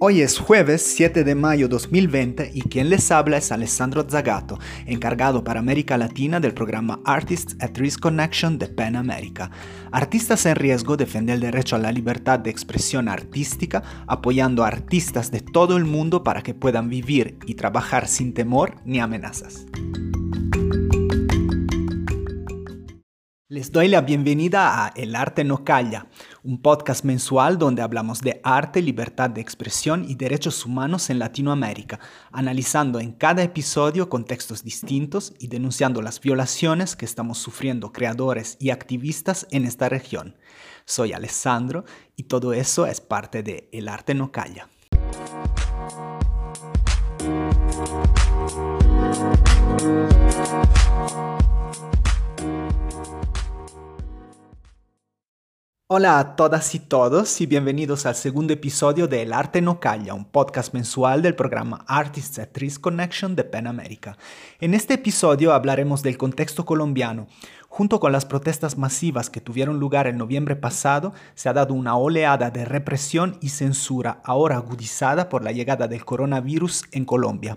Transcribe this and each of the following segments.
Hoy es jueves 7 de mayo 2020 y quien les habla es Alessandro Zagato, encargado para América Latina del programa Artists at Risk Connection de PEN América. Artistas en Riesgo defiende el derecho a la libertad de expresión artística, apoyando a artistas de todo el mundo para que puedan vivir y trabajar sin temor ni amenazas. Les doy la bienvenida a El Arte No Calla, un podcast mensual donde hablamos de arte, libertad de expresión y derechos humanos en Latinoamérica, analizando en cada episodio contextos distintos y denunciando las violaciones que estamos sufriendo creadores y activistas en esta región. Soy Alessandro y todo eso es parte de El Arte No Calla. Hola a todas y todos y bienvenidos al segundo episodio de El Arte No Calla, un podcast mensual del programa Artists at Risk Connection de PEN América. En este episodio hablaremos del contexto colombiano. Junto con las protestas masivas que tuvieron lugar el noviembre pasado, se ha dado una oleada de represión y censura ahora agudizada por la llegada del coronavirus en Colombia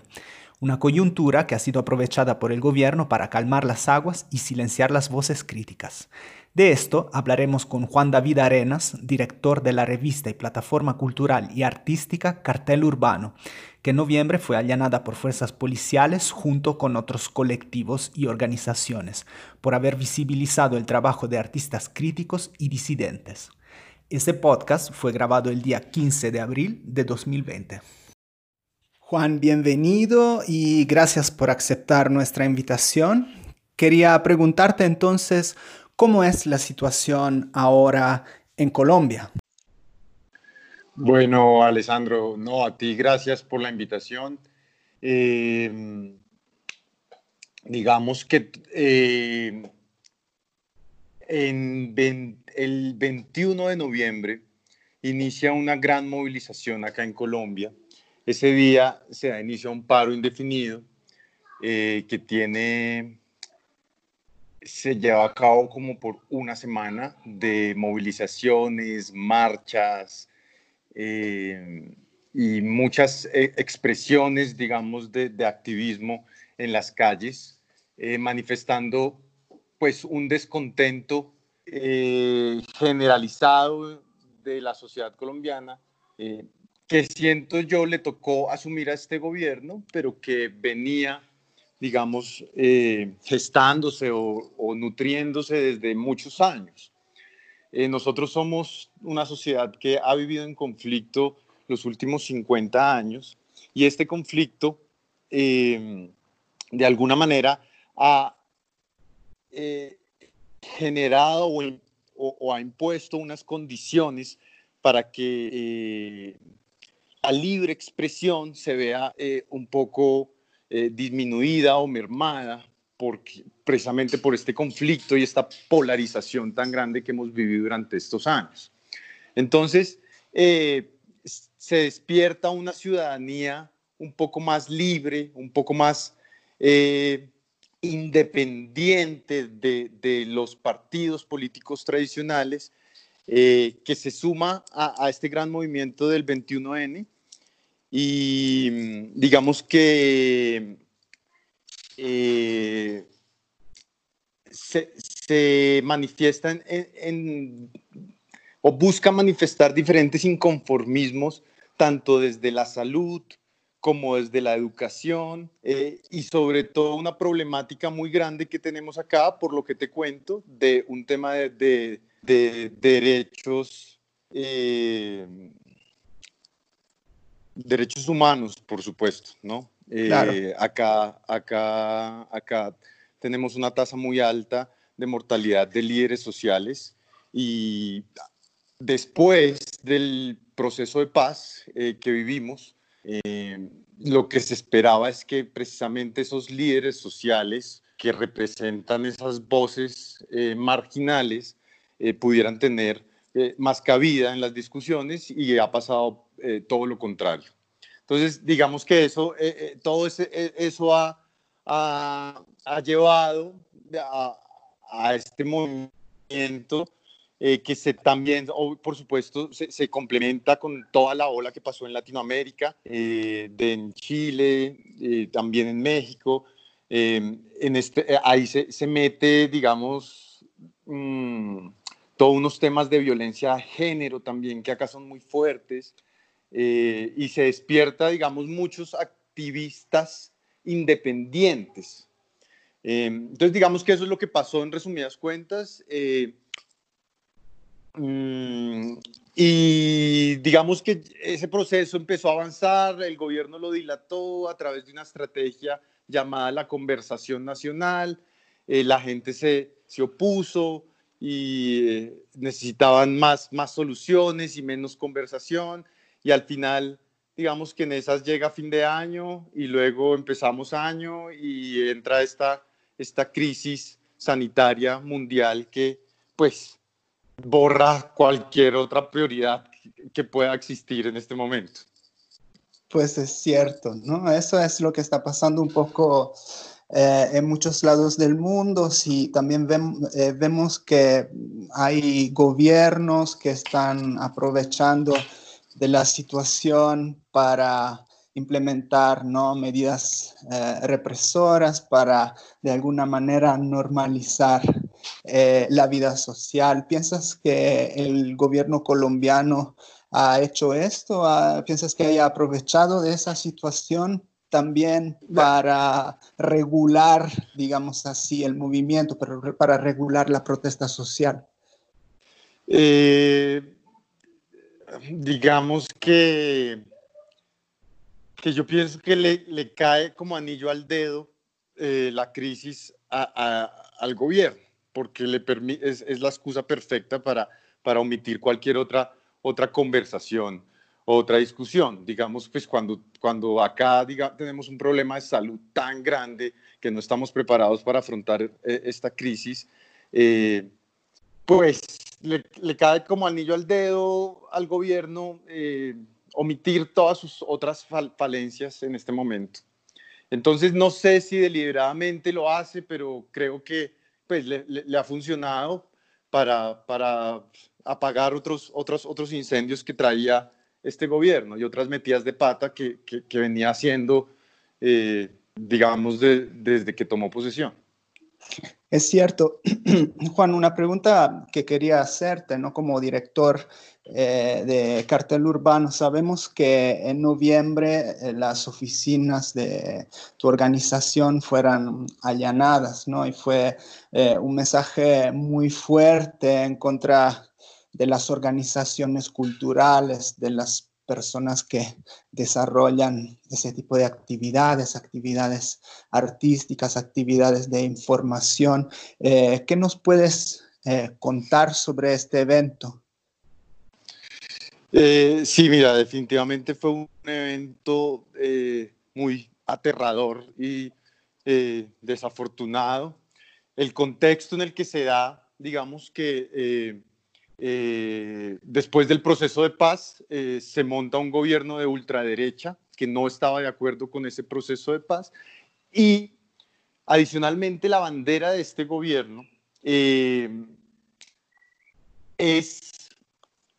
una coyuntura que ha sido aprovechada por el gobierno para calmar las aguas y silenciar las voces críticas. De esto hablaremos con Juan David Arenas, director de la revista y plataforma cultural y artística Cartel Urbano, que en noviembre fue allanada por fuerzas policiales junto con otros colectivos y organizaciones, por haber visibilizado el trabajo de artistas críticos y disidentes. Este podcast fue grabado el día 15 de abril de 2020. Juan, bienvenido y gracias por aceptar nuestra invitación. Quería preguntarte entonces, ¿Cómo es la situación ahora en Colombia? Bueno, Alessandro, no, a ti gracias por la invitación. Em, digamos que en el 21 de noviembre inicia una gran movilización acá en Colombia. Ese día se da inicio a un paro indefinido eh, que tiene se lleva a cabo como por una semana de movilizaciones, marchas eh, y muchas eh, expresiones, digamos, de, activismo en las calles, eh, manifestando pues un descontento generalizado de la sociedad colombiana que siento yo le tocó asumir a este gobierno, pero que venía digamos, eh, gestándose o, nutriéndose desde muchos años. Eh, nosotros somos una sociedad que ha vivido en conflicto los últimos 50 años y este conflicto, eh, de alguna manera, ha generado o, ha impuesto unas condiciones para que la libre expresión se vea un poco eh, disminuida o mermada porque, precisamente por este conflicto y esta polarización tan grande que hemos vivido durante estos años. Entonces, eh, se despierta una ciudadanía un poco más libre, un poco más eh, independiente de, los partidos políticos tradicionales, que se suma a, a, este gran movimiento del 21N y mm, digamos que eh, se, manifiesta en, o busca manifestar diferentes inconformismos, tanto desde la salud como desde la educación eh, y sobre todo una problemática muy grande que tenemos acá, por lo que te cuento, de un tema de, derechos eh, Derechos humanos, por supuesto, ¿no? Eh, acá, acá, acá tenemos una tasa muy alta de mortalidad de líderes sociales y después del proceso de paz eh, que vivimos, eh, lo que se esperaba es que precisamente esos líderes sociales que representan esas voces marginales pudieran tener más cabida en las discusiones y ha pasado eh, todo lo contrario. Entonces, digamos que eso, eh, eh, todo eso ha, ha, llevado a, a, este movimiento eh, que se también, por supuesto, se, complementa con toda la ola que pasó en Latinoamérica, eh, de, en Chile, eh, también en México. en este, ahí se, se, mete, digamos, mm, todos unos temas de violencia de género también, que acá son muy fuertes, y se despierta, digamos, muchos activistas independientes. entonces, digamos que eso es lo que pasó en resumidas cuentas. Mm, y digamos que ese proceso empezó a avanzar, el gobierno lo dilató a través de una estrategia llamada la conversación nacional, eh, la gente se, se opuso y eh, necesitaban más, más soluciones y menos conversación y al final digamos que en esas llega fin de año y luego empezamos año y entra esta, esta crisis sanitaria mundial que pues borra cualquier otra prioridad que pueda existir en este momento. Pues es cierto, ¿no? Eso es lo que está pasando un poco eh, en muchos lados del mundo. Sí, también eh, vemos que hay gobiernos que están aprovechando de la situación para implementar ¿no? medidas eh, represoras para de alguna manera normalizar eh, la vida social. ¿Piensas que el gobierno colombiano ha hecho esto? ¿Piensas que haya aprovechado de esa situación también para regular, digamos así, el movimiento, para, para regular la protesta social? Eh, digamos que, que yo pienso que le, cae como anillo al dedo eh, la crisis al gobierno porque le es, es, la excusa perfecta para, para omitir cualquier otra, otra conversación, otra discusión. Digamos, pues cuando, cuando acá diga, tenemos un problema de salud tan grande que no estamos preparados para afrontar eh, esta crisis, eh, pues le, le, cae como anillo al dedo al gobierno eh, omitir todas sus otras falencias en este momento. Entonces, no sé si deliberadamente lo hace, pero creo que pues le, ha funcionado para, para apagar otros, otros, otros incendios que traía este gobierno y otras metidas de pata que, que, venía haciendo, eh, digamos, desde que tomó posesión. Es cierto. Juan, una pregunta que quería hacerte, ¿no? Como director eh, de cartel urbano, sabemos que en noviembre eh, las oficinas de tu organización fueron allanadas, ¿no? Y fue eh, un mensaje muy fuerte en contra de las organizaciones culturales, de las personas que desarrollan ese tipo de actividades, actividades artísticas, actividades de información. Eh, ¿Qué nos puedes eh, contar sobre este evento? Eh, sí, mira, definitivamente fue un evento muy aterrador y desafortunado. El contexto en el que se da, digamos que eh, después del proceso de paz, eh, se monta un gobierno de ultraderecha que no estaba de acuerdo con ese proceso de paz y adicionalmente la bandera de este gobierno eh, es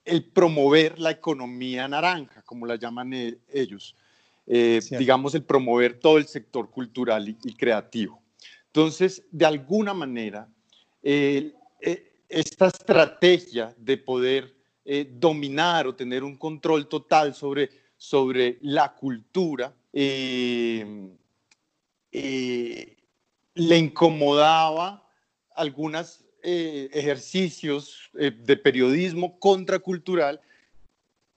el promover la economía naranja, como la llaman ellos, digamos el promover todo el sector cultural y, creativo. Entonces, de alguna manera, esta estrategia de poder eh, dominar o tener un control total sobre, sobre la cultura eh, eh, le incomodaba algunos ejercicios de periodismo contracultural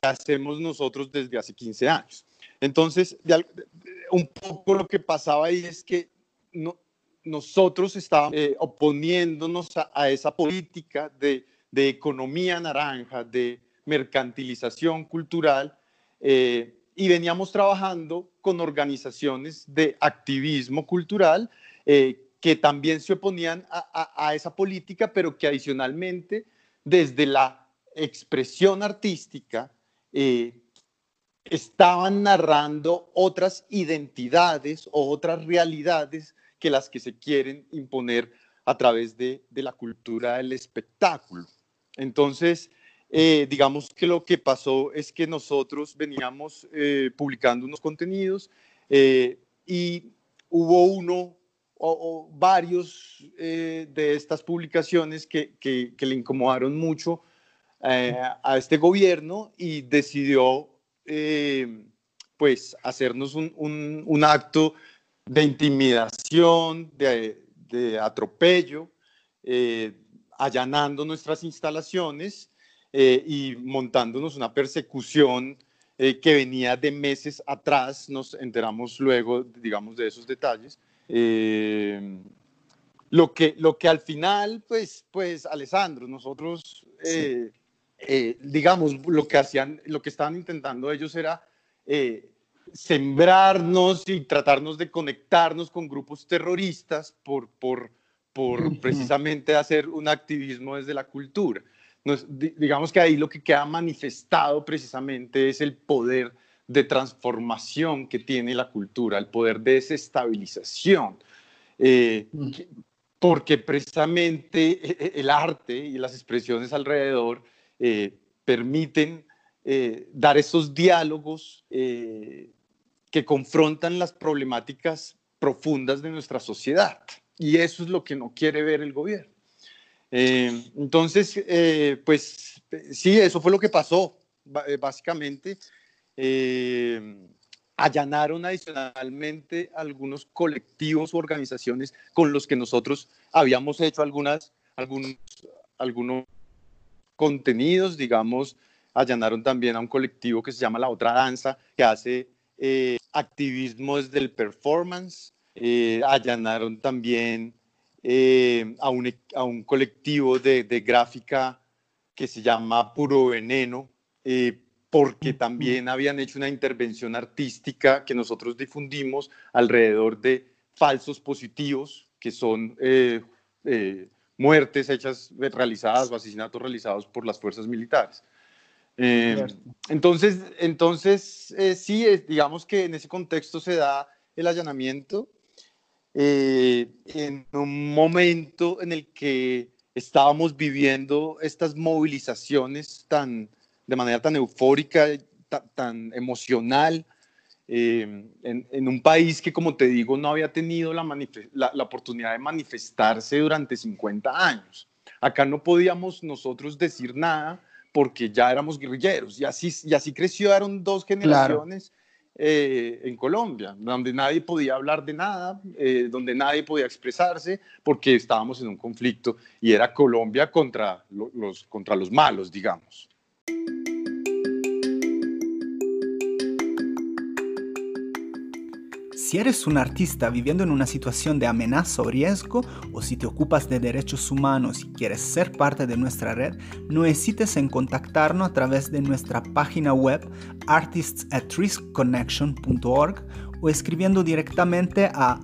que hacemos nosotros desde hace 15 años. Entonces, un poco lo que pasaba ahí es que no, nosotros estábamos eh, oponiéndonos a, esa política de, economía naranja, de mercantilización cultural, eh, y veníamos trabajando con organizaciones de activismo cultural eh, que también se oponían a, esa política, pero que adicionalmente desde la expresión artística estaban narrando otras identidades o otras realidades que las que se quieren imponer a través de, la cultura del espectáculo. Entonces, eh, digamos que lo que pasó es que nosotros veníamos eh, publicando unos contenidos eh, y hubo uno o, varios de estas publicaciones que, que, le incomodaron mucho a este gobierno y decidió pues hacernos un, un, un, acto de intimidación, de, de atropello, allanando nuestras instalaciones eh, y montándonos una persecución eh, que venía de meses atrás, nos enteramos luego, digamos, de esos detalles. Eh, lo, que, lo que al final, pues, pues Alessandro, nosotros, digamos, lo que hacían, lo que estaban intentando ellos era sembrarnos y tratarnos de conectarnos con grupos terroristas por, por, por precisamente hacer un activismo desde la cultura. Digamos que ahí lo que queda manifestado precisamente es el poder de transformación que tiene la cultura, el poder de desestabilización, eh, porque precisamente e, e, el arte y las expresiones alrededor eh, permiten eh, dar esos diálogos que confrontan las problemáticas profundas de nuestra sociedad. Y eso es lo que no quiere ver el gobierno. Eh, entonces, eh, pues sí, eso fue lo que pasó, eh, básicamente. allanaron adicionalmente algunos colectivos o organizaciones con los que nosotros habíamos hecho algunas, algunos, algunos contenidos, digamos, allanaron también a un colectivo que se llama La Otra Danza, que hace activismo desde el performance, allanaron también eh, a, un, a, un, colectivo de, de, gráfica que se llama Puro Veneno, eh, porque también habían hecho una intervención artística que nosotros difundimos alrededor de falsos positivos, que son eh, muertes hechas, realizadas o asesinatos realizados por las fuerzas militares. Entonces, entonces sí, digamos que en ese contexto se da el allanamiento eh, en un momento en el que estábamos viviendo estas movilizaciones tan, de manera tan eufórica, tan, emocional, eh, en, un país que, como te digo, no había tenido la, la, oportunidad de manifestarse durante 50 años. Acá no podíamos nosotros decir nada porque ya éramos guerrilleros y así, y así crecieron dos generaciones. Eh, en Colombia, donde nadie podía hablar de nada, eh, donde nadie podía expresarse, porque estábamos en un conflicto y era Colombia contra los, contra los malos, digamos. Si eres un artista viviendo en una situación de amenaza o riesgo, o si te ocupas de derechos humanos y quieres ser parte de nuestra red, no hesites en contactarnos a través de nuestra página web artists@riskconnection.org o escribiendo directamente a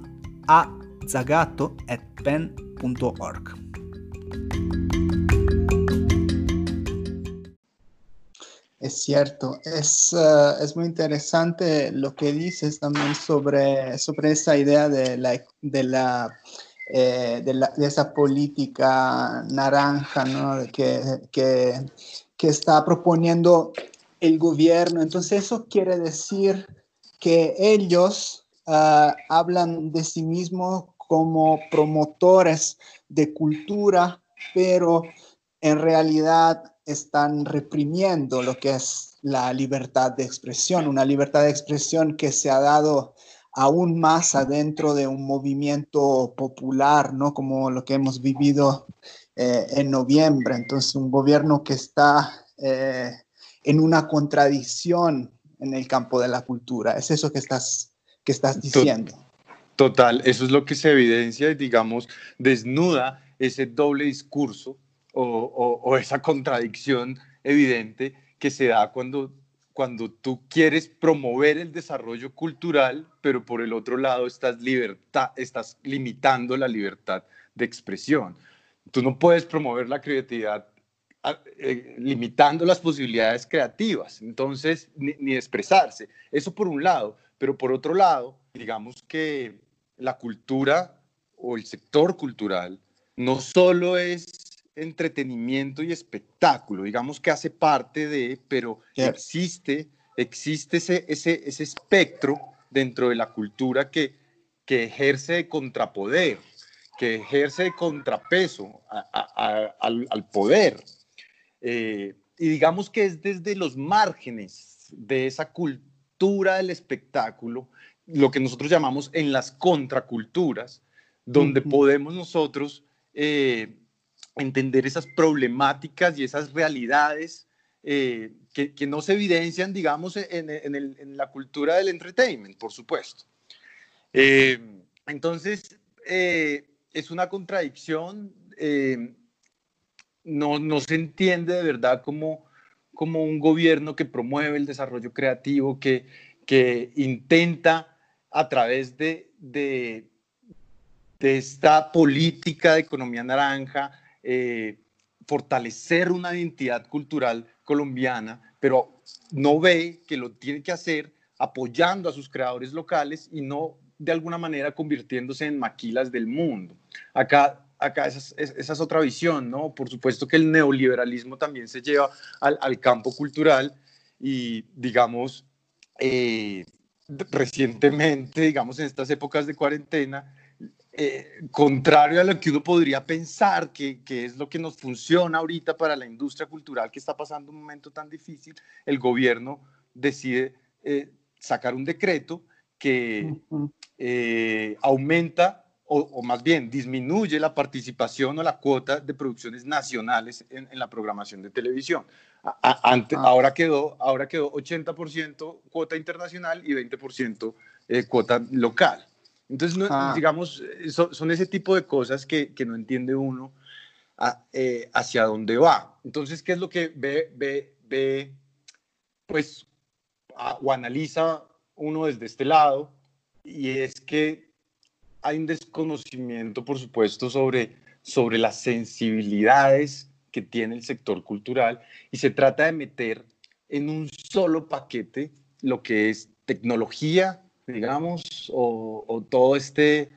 azagato@pen.org. Es cierto, es, eh, es, muy interesante lo que dices también sobre, sobre esa idea de la, la, eh, de, la de, esa política naranja ¿no? que, que, que, está proponiendo el gobierno. Entonces eso quiere decir que ellos uh, hablan de sí mismos como promotores de cultura, pero en realidad están reprimiendo lo que es la libertad de expresión, una libertad de expresión que se ha dado aún más adentro de un movimiento popular, ¿no? Como lo que hemos vivido eh, en noviembre. Entonces, un gobierno que está eh, en una contradicción en el campo de la cultura. Es eso que estás, que estás diciendo. Total, eso es lo que se evidencia digamos, desnuda ese doble discurso o, esa contradicción evidente que se da cuando, cuando tú quieres promover el desarrollo cultural, pero por el otro lado estás, libertad, estás limitando la libertad de expresión. Tú no puedes promover la creatividad ah, eh, limitando las posibilidades creativas, entonces, ni, ni expresarse. Eso por un lado, pero por otro lado, digamos que la cultura o el sector cultural no solo es entretenimiento y espectáculo, digamos que hace parte de, pero existe, existe ese, ese, ese espectro dentro de la cultura que, que ejerce de contrapoder, que ejerce de contrapeso al, poder. Eh, y digamos que es desde los márgenes de esa cultura del espectáculo, lo que nosotros llamamos en las contraculturas, donde podemos nosotros eh, entender esas problemáticas y esas realidades eh, que, no se evidencian, digamos, en, la cultura del entertainment, por supuesto. Eh, entonces, es una contradicción, no, se entiende de verdad como, un gobierno que promueve el desarrollo creativo, que, intenta a través de esta política de economía naranja, eh, fortalecer una identidad cultural colombiana, pero no ve que lo tiene que hacer apoyando a sus creadores locales y no de alguna manera convirtiéndose en maquilas del mundo. Acá, acá esa, es, otra visión, ¿no? Por supuesto que el neoliberalismo también se lleva al, campo cultural y, digamos, eh, recientemente, digamos, en estas épocas de cuarentena, eh, contrario a lo que uno podría pensar que, que, es lo que nos funciona ahorita para la industria cultural que está pasando un momento tan difícil, el gobierno decide eh, sacar un decreto que eh, aumenta o, o, más bien disminuye la participación o la cuota de producciones nacionales en, en la programación de televisión. Ah. ahora, quedó, ahora quedó 80% cuota internacional y 20% cuota local. Entonces, ah. digamos, eh, son, ese tipo de cosas que, que no entiende uno eh, hacia dónde va. Entonces, ¿qué es lo que ve, ve, ve pues, o analiza uno desde este lado? Y es que hay un desconocimiento, por supuesto, sobre, sobre las sensibilidades que tiene el sector cultural y se trata de meter en un solo paquete lo que es tecnología, digamos, o, todo este,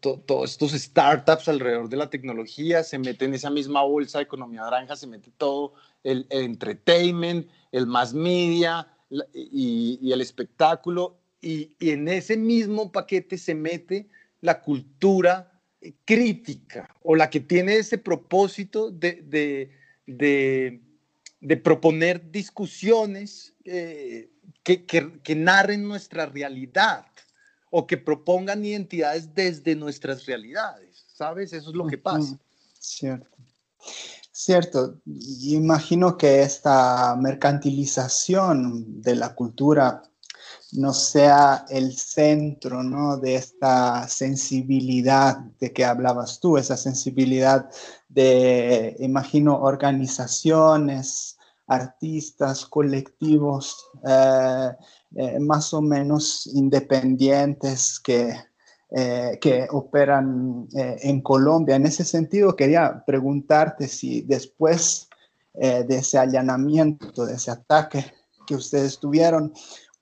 todos estos startups alrededor de la tecnología, se mete en esa misma bolsa de economía naranja, se mete todo el, entertainment, el mass media y, el espectáculo, y, en ese mismo paquete se mete la cultura crítica o la que tiene ese propósito de, de, proponer discusiones eh, que, narren nuestra realidad o que propongan identidades desde nuestras realidades, ¿sabes? Eso es lo que pasa. Cierto. Cierto, imagino que esta mercantilización de la cultura no sea el centro ¿no? de esta sensibilidad de que hablabas tú, esa sensibilidad de, imagino, organizaciones, artistas, colectivos eh, eh, más o menos independientes que, eh, que operan en Colombia. En ese sentido, quería preguntarte si después de ese allanamiento, de ese ataque que ustedes tuvieron,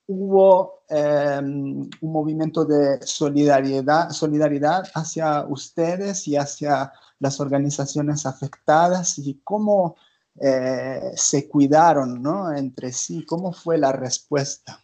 hubo em, un movimiento de solidaridad, solidaridad hacia ustedes y hacia las organizaciones afectadas y cómo eh, se cuidaron ¿no? entre sí. ¿Cómo fue la respuesta?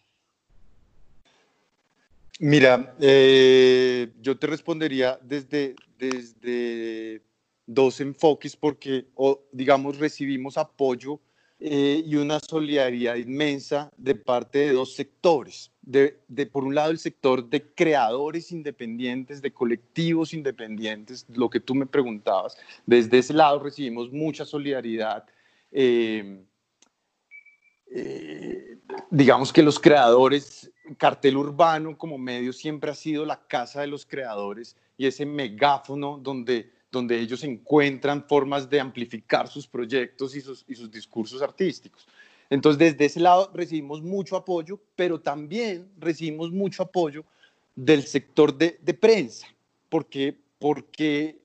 Mira, eh, yo te respondería desde, desde dos enfoques porque, digamos, recibimos apoyo eh, y una solidaridad inmensa de parte de dos sectores. De, por un lado, el sector de creadores independientes, de colectivos independientes, lo que tú me preguntabas. Desde ese lado recibimos mucha solidaridad eh, eh, digamos que los creadores, cartel urbano como medio siempre ha sido la casa de los creadores y ese megáfono donde, donde ellos encuentran formas de amplificar sus proyectos y sus, discursos artísticos. Entonces, desde ese lado recibimos mucho apoyo, pero también recibimos mucho apoyo del sector de, de prensa, porque, porque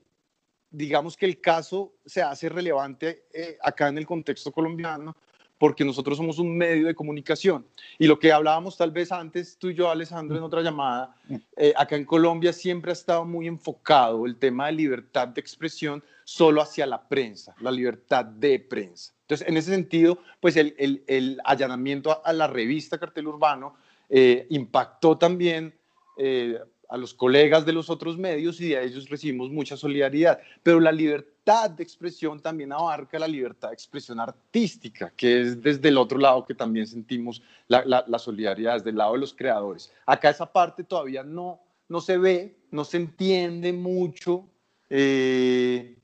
digamos que el caso se hace relevante eh, acá en el contexto colombiano porque nosotros somos un medio de comunicación. Y lo que hablábamos tal vez antes tú y yo, Alessandro, en otra llamada, eh, acá en Colombia siempre ha estado muy enfocado el tema de libertad de expresión solo hacia la prensa, la libertad de prensa. Entonces, en ese sentido, pues el, el, allanamiento a, la revista Cartel Urbano eh, impactó también eh, a los colegas de los otros medios y de ellos recibimos mucha solidaridad. Pero la libertad de expresión también abarca la libertad de expresión artística, que es desde el otro lado que también sentimos la, la, solidaridad, desde el lado de los creadores. Acá esa parte todavía no, no se ve, no se entiende mucho. Eh,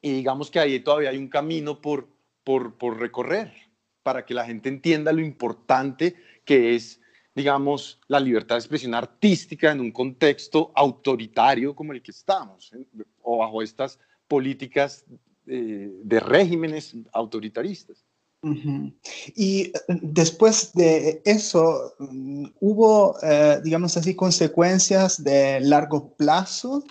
y digamos que ahí todavía hay un camino por, por, por recorrer para que la gente entienda lo importante que es digamos, la libertad de expresión artística en un contexto autoritario como el que estamos, o bajo estas políticas eh, de regímenes autoritaristas. Y eh, después de eso, mm, ¿hubo, eh, digamos así, consecuencias de largo plazo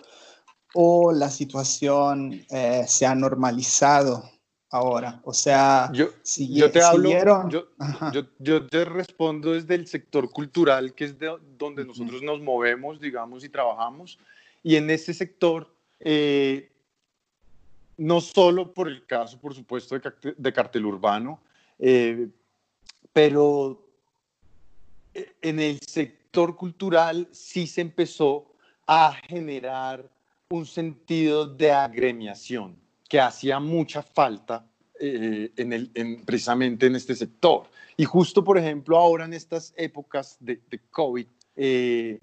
o la situación se ha normalizado ahora? O sea, yo, yo te hablo, yo, te respondo desde el sector cultural, que es de donde nosotros nos movemos, digamos, y trabajamos. Y en ese sector, eh, no solo por el caso, por supuesto, de, cartel urbano, eh, pero eh, en el sector cultural sí se empezó a generar un sentido de agremiación que hacía mucha falta eh, en el, en, precisamente en este sector. Y justo, por ejemplo, ahora en estas épocas de, de COVID, eh,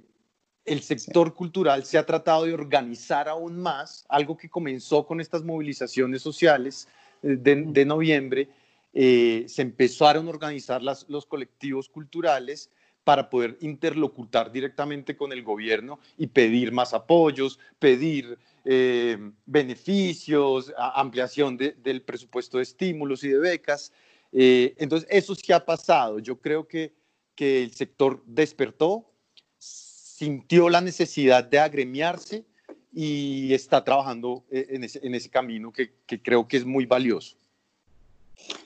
el sector cultural se ha tratado de organizar aún más, algo que comenzó con estas movilizaciones sociales eh, de, de, noviembre, se empezaron a organizar las, los colectivos culturales para poder interlocutar directamente con el gobierno y pedir más apoyos, pedir eh, beneficios, ampliación del presupuesto de estímulos y de becas. Eh, entonces, eso sí ha pasado. Yo creo que, que el sector despertó, sintió la necesidad de agremiarse y está trabajando eh, en ese, camino que creo que es muy valioso.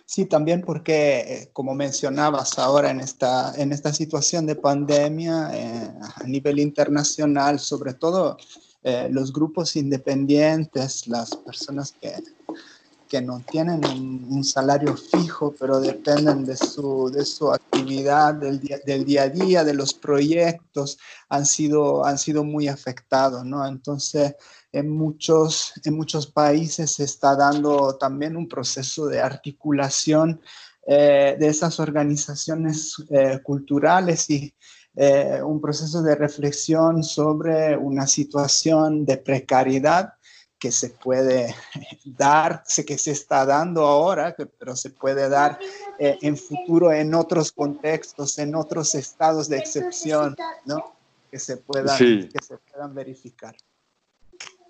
Sí, también porque, eh, como mencionabas ahora en esta, en esta situación de pandemia eh, a nivel internacional, sobre todo eh, los grupos independientes, las personas que, que no tienen un, salario fijo, pero dependen de su, de su actividad del día, del día a día, de los proyectos, han sido, han sido muy afectados, ¿no? Entonces, en muchos, en muchos países se está dando también un proceso de articulación eh, de esas organizaciones eh, culturales y eh, un proceso de reflexión sobre una situación de precariedad que se puede dar, que se está dando ahora, pero se puede dar en futuro en otros contextos, en otros estados de excepción, ¿no? Que se puedan, que se puedan verificar.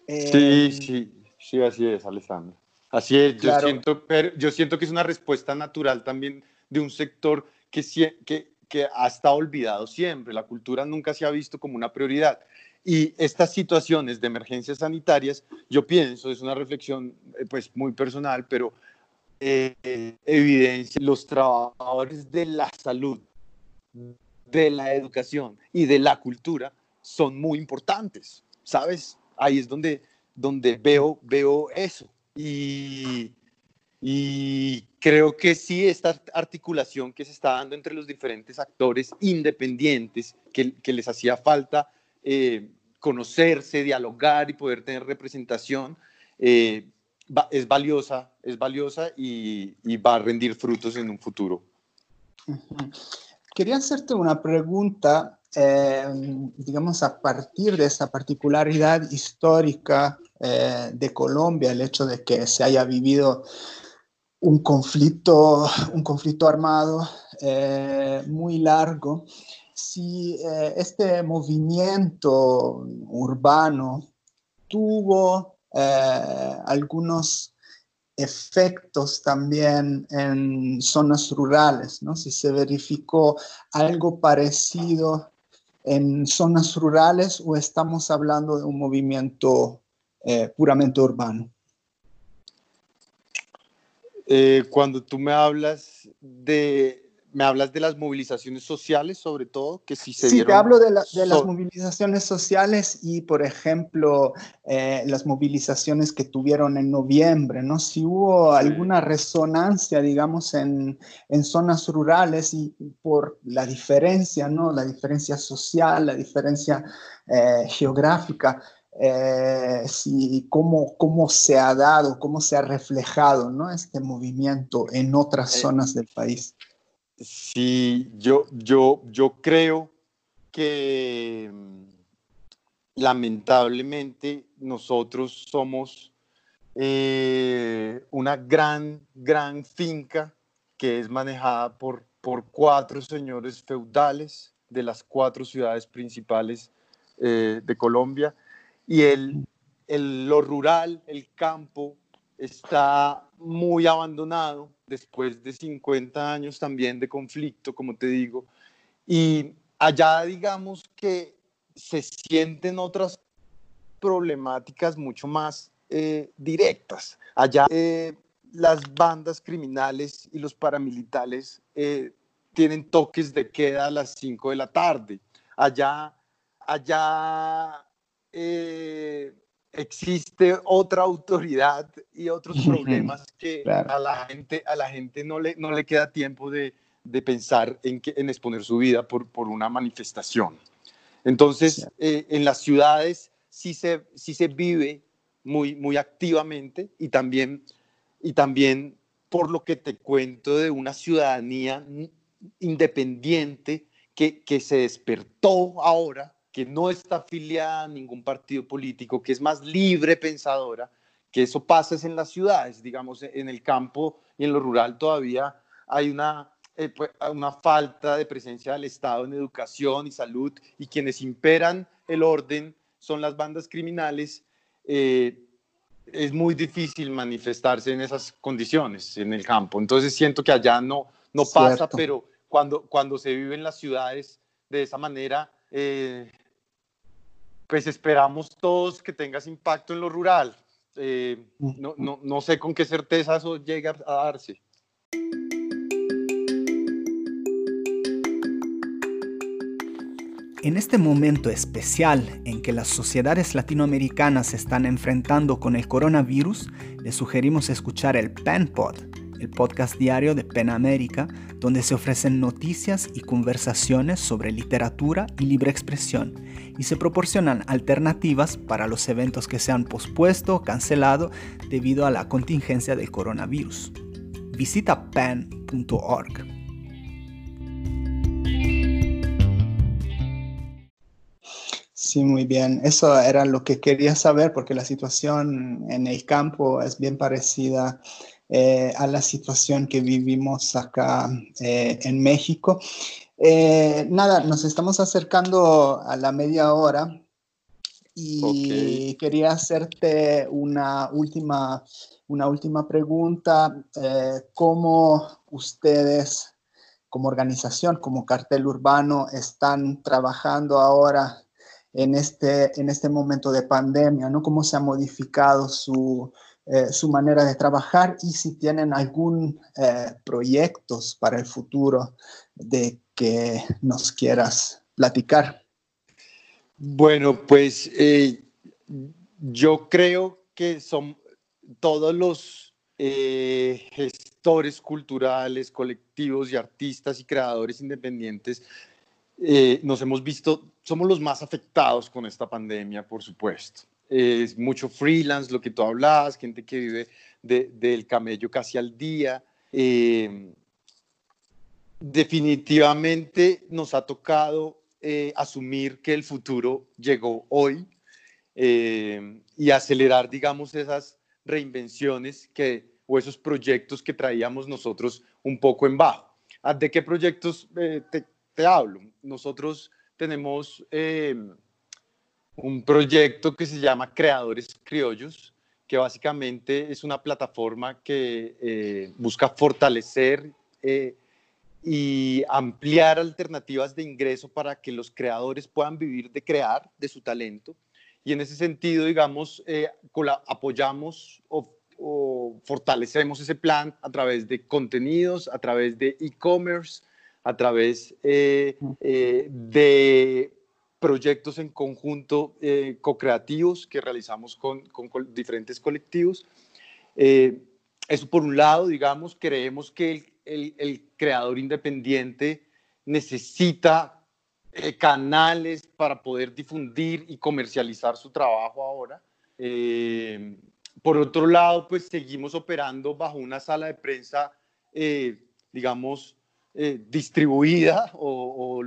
Sí, em, sí, sí, así es, Alessandro. Así es, yo, siento, pero yo siento que es una respuesta natural también de un sector que, que, que ha estado olvidado siempre. La cultura nunca se ha visto como una prioridad. Y estas situaciones de emergencias sanitarias, yo pienso, es una reflexión eh, pues muy personal, pero eh, evidencia los trabajadores de la salud, de la educación y de la cultura son muy importantes, ¿sabes? ahí es donde, donde veo, veo eso. Y, y creo que sí, esta articulación que se está dando entre los diferentes actores independientes, que, que les hacía falta eh, conocerse, dialogar y poder tener representación, eh, es valiosa, es valiosa y, va a rendir frutos en un futuro. Quería hacerte una pregunta eh, digamos, a partir de esa particularidad histórica eh, de Colombia, el hecho de que se haya vivido un conflicto, un conflicto armado eh, muy largo, si este movimiento urbano tuvo algunos efectos también en zonas rurales, ¿no? Si se verificó algo parecido en zonas rurales o estamos hablando de un movimiento eh, puramente urbano? Eh, cuando tú me hablas de me hablas de las movilizaciones sociales, sobre todo, que si se Sí, te hablo de, de las movilizaciones sociales y, por ejemplo, eh, las movilizaciones que tuvieron en noviembre, ¿no? Si hubo alguna resonancia, digamos, en, en, zonas rurales y por la diferencia, ¿no? La diferencia social, la diferencia eh, geográfica. Eh, si, cómo, cómo se ha dado, cómo se ha reflejado ¿no? este movimiento en otras zonas del país. Sí, yo, yo, yo creo que mm, lamentablemente nosotros somos eh, una gran, gran finca que es manejada por, por cuatro señores feudales de las cuatro ciudades principales eh, de Colombia. Y el, el, lo rural, el campo, está muy abandonado después de 50 años también de conflicto, como te digo, y allá digamos que se sienten otras problemáticas mucho más eh, directas. Allá eh, las bandas criminales y los paramilitares eh, tienen toques de queda a las 5 de la tarde. Allá, allá existe otra autoridad y otros problemas que a, la gente, a la gente no le, no le queda tiempo de, de pensar en, que, en exponer su vida por, por una manifestación. Entonces, eh, en las ciudades sí se, sí se vive muy, muy activamente y también, y también por lo que te cuento de una ciudadanía independiente que, que se despertó ahora que no está afiliada a ningún partido político, que es más libre pensadora, que eso pasa en las ciudades, digamos, en el campo y en lo rural todavía hay una, eh, pues, una falta de presencia del Estado en educación y salud y quienes imperan el orden son las bandas criminales. Eh, es muy difícil manifestarse en esas condiciones en el campo. Entonces siento que allá no, no pasa, pero cuando, cuando se vive en las ciudades de esa manera, eh, pues esperamos todos que tengas impacto en lo rural. Eh, no, no, no, sé con qué certeza eso llega a darse. En este momento especial en que las sociedades latinoamericanas se están enfrentando con el coronavirus, les sugerimos escuchar el PenPod, el podcast diario de PEN América, donde se ofrecen noticias y conversaciones sobre literatura y libre expresión, y se proporcionan alternativas para los eventos que se han pospuesto o cancelado debido a la contingencia del coronavirus. Visita pen.org. Sí, muy bien. Eso era lo que quería saber porque la situación en el campo es bien parecida eh, a la situación que vivimos acá eh, en México. Eh, nada, nos estamos acercando a la media hora y quería hacerte una última, una última pregunta. ¿Cómo ustedes, como organización, como cartel urbano, están trabajando ahora en este, en este momento de pandemia? ¿no? ¿Cómo se ha modificado su, eh, su manera de trabajar y si tienen algún eh, proyectos para el futuro de que nos quieras platicar. Bueno, pues eh, yo creo que son todos los gestores culturales, colectivos y artistas y creadores independientes nos hemos visto, somos los más afectados con esta pandemia, por supuesto es mucho freelance, lo que tú hablabas, gente que vive del camello casi al día. Eh, definitivamente nos ha tocado eh, asumir que el futuro llegó hoy eh, y acelerar, digamos, esas reinvenciones que, o esos proyectos que traíamos nosotros un poco en bajo. Ah, ¿De qué proyectos te, te, hablo? Nosotros tenemos un proyecto que se llama Creadores Criollos, que básicamente es una plataforma que eh, busca fortalecer eh, y ampliar alternativas de ingreso para que los creadores puedan vivir de crear, de su talento. Y en ese sentido, digamos, eh, apoyamos o fortalecemos ese plan a través de contenidos, a través de e-commerce, a través de proyectos en conjunto eh, co-creativos que realizamos con, diferentes colectivos. eso por un lado, digamos, creemos que el, creador independiente necesita canales para poder difundir y comercializar su trabajo ahora. por otro lado, pues seguimos operando bajo una sala de prensa, digamos, eh, distribuida o,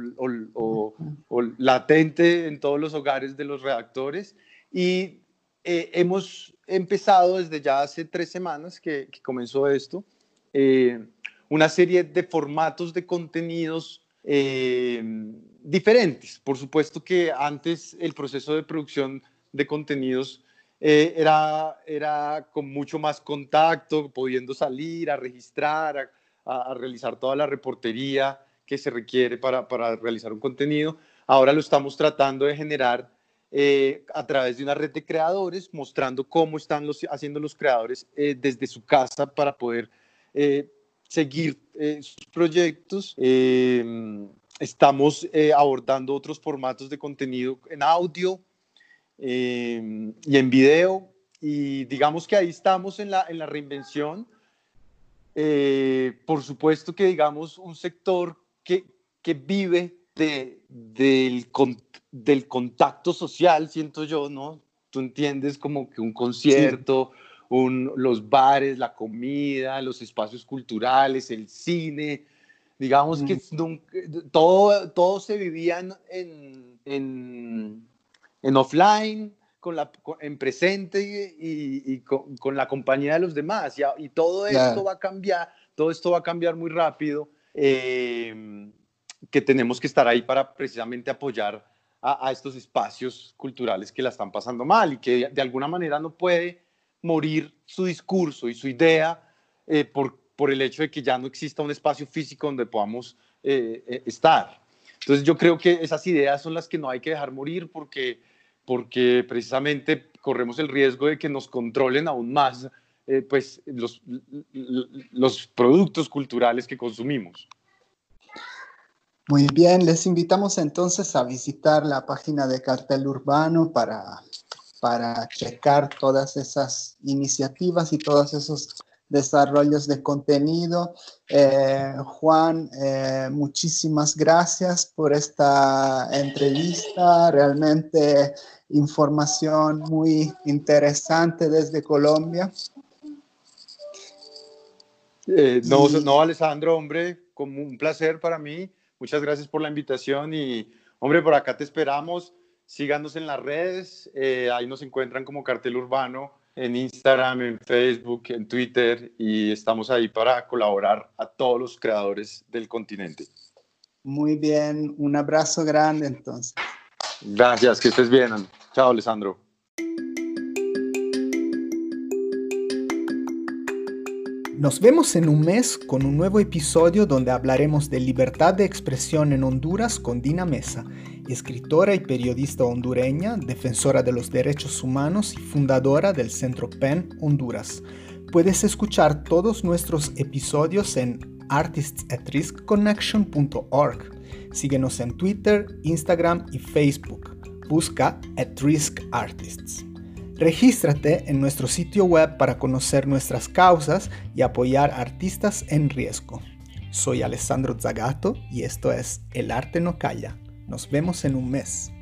latente en todos los hogares de los redactores y eh, hemos empezado desde ya hace tres semanas que, comenzó esto, eh, una serie de formatos de contenidos diferentes. Por supuesto que antes el proceso de producción de contenidos era, era con mucho más contacto, pudiendo salir a registrar, a, realizar toda la reportería que se requiere para, para, realizar un contenido. Ahora lo estamos tratando de generar eh, a través de una red de creadores, mostrando cómo están los, haciendo los creadores eh, desde su casa para poder eh, seguir sus proyectos. estamos abordando otros formatos de contenido en audio y en video. Y digamos que ahí estamos en la, en la reinvención eh, por supuesto que, digamos, un sector que, que vive de, del, del contacto social, siento yo, ¿no? Tú entiendes como que un concierto, un, los bares, la comida, los espacios culturales, el cine, digamos que todo, todo se vivía en, en, en offline, con la, en presente y, con, la compañía de los demás. Y, todo esto va a cambiar, todo esto va a cambiar muy rápido, em, que tenemos que estar ahí para precisamente apoyar a, estos espacios culturales que la están pasando mal y que de, alguna manera no puede morir su discurso y su idea eh, por, por el hecho de que ya no exista un espacio físico donde podamos eh, eh, estar. Entonces yo creo que esas ideas son las que no hay que dejar morir porque porque precisamente corremos el riesgo de que nos controlen aún más eh, pues, los, productos culturales que consumimos. Muy bien, les invitamos entonces a visitar la página de Cartel Urbano para, para checar todas esas iniciativas y todos esos desarrollos de contenido. Eh, Juan, eh, muchísimas gracias por esta entrevista. Realmente información muy interesante desde Colombia. Eh, no, no, Alessandro, hombre, como un placer para mí. Muchas gracias por la invitación y, hombre, por acá te esperamos. Síganos en las redes, ahí nos encuentran como Cartel Urbano en Instagram, en Facebook, en Twitter y estamos ahí para colaborar a todos los creadores del continente. Muy bien, un abrazo grande entonces. Gracias, que estés bien. Chao, Alessandro. Nos vemos en un mes con un nuevo episodio donde hablaremos de libertad de expresión en Honduras con Dina Mesa, escritora y periodista hondureña, defensora de los derechos humanos y fundadora del Centro PEN Honduras. Puedes escuchar todos nuestros episodios en artistsatriskconnection.org. Síguenos en Twitter, Instagram y Facebook. Busca At Risk Artists. Regístrate en nuestro sitio web para conocer nuestras causas y apoyar artistas en riesgo. Soy Alessandro Zagato y esto es El Arte No Calla. Nos vemos en un mes.